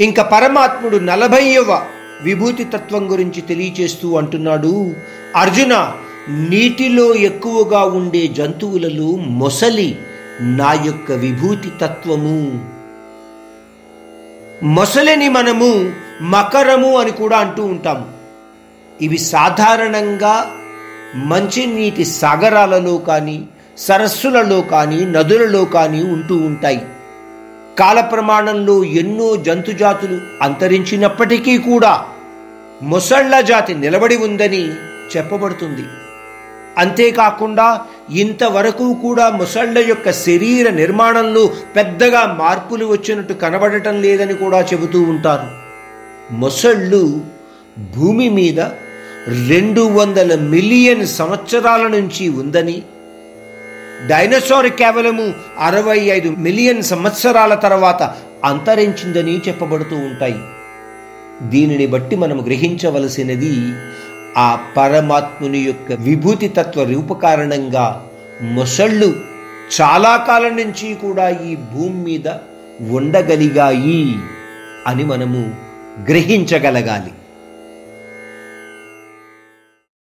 ఇంకా పరమాత్ముడు నలభైవ విభూతి తత్వం గురించి తెలియచేస్తూ అంటున్నాడు అర్జున నీటిలో ఎక్కువగా ఉండే జంతువులలో మొసలి నా యొక్క విభూతి తత్వము. మొసలిని మనము మకరము అని కూడా అంటూ ఉంటాము ఇవి సాధారణంగా మంచినీటి సాగరాలలో కానీ సరస్సులలో కానీ నదులలో కానీ ఉంటూ ఉంటాయి. కాల ప్రమాణంలో ఎన్నో జంతుజాతులు అంతరించినప్పటికీ కూడా మొసళ్ళ జాతి నిలబడి ఉందని చెప్పబడుతుంది. అంతేకాకుండా ఇంతవరకు కూడా మొసళ్ళ యొక్క శరీర నిర్మాణంలో పెద్దగా మార్పులు వచ్చినట్టు కనబడటం లేదని కూడా చెబుతూ ఉంటారు. మొసళ్ళు భూమి మీద రెండు వందల మిలియన్ సంవత్సరాల నుంచి ఉందని డైనోసార్ కేవలము అరవై ఐదు మిలియన్ సంవత్సరాల తర్వాత అంతరించిందని చెప్పబడుతూ ఉంటాయి. దీనిని బట్టి మనం గ్రహించవలసినది ఆ పరమాత్ముని యొక్క విభూతి తత్వ రూపకారణంగా మొసళ్ళు చాలా కాలం నుంచి కూడా ఈ భూమి మీద ఉండగలిగాయి అని మనము గ్రహించగలగాలి.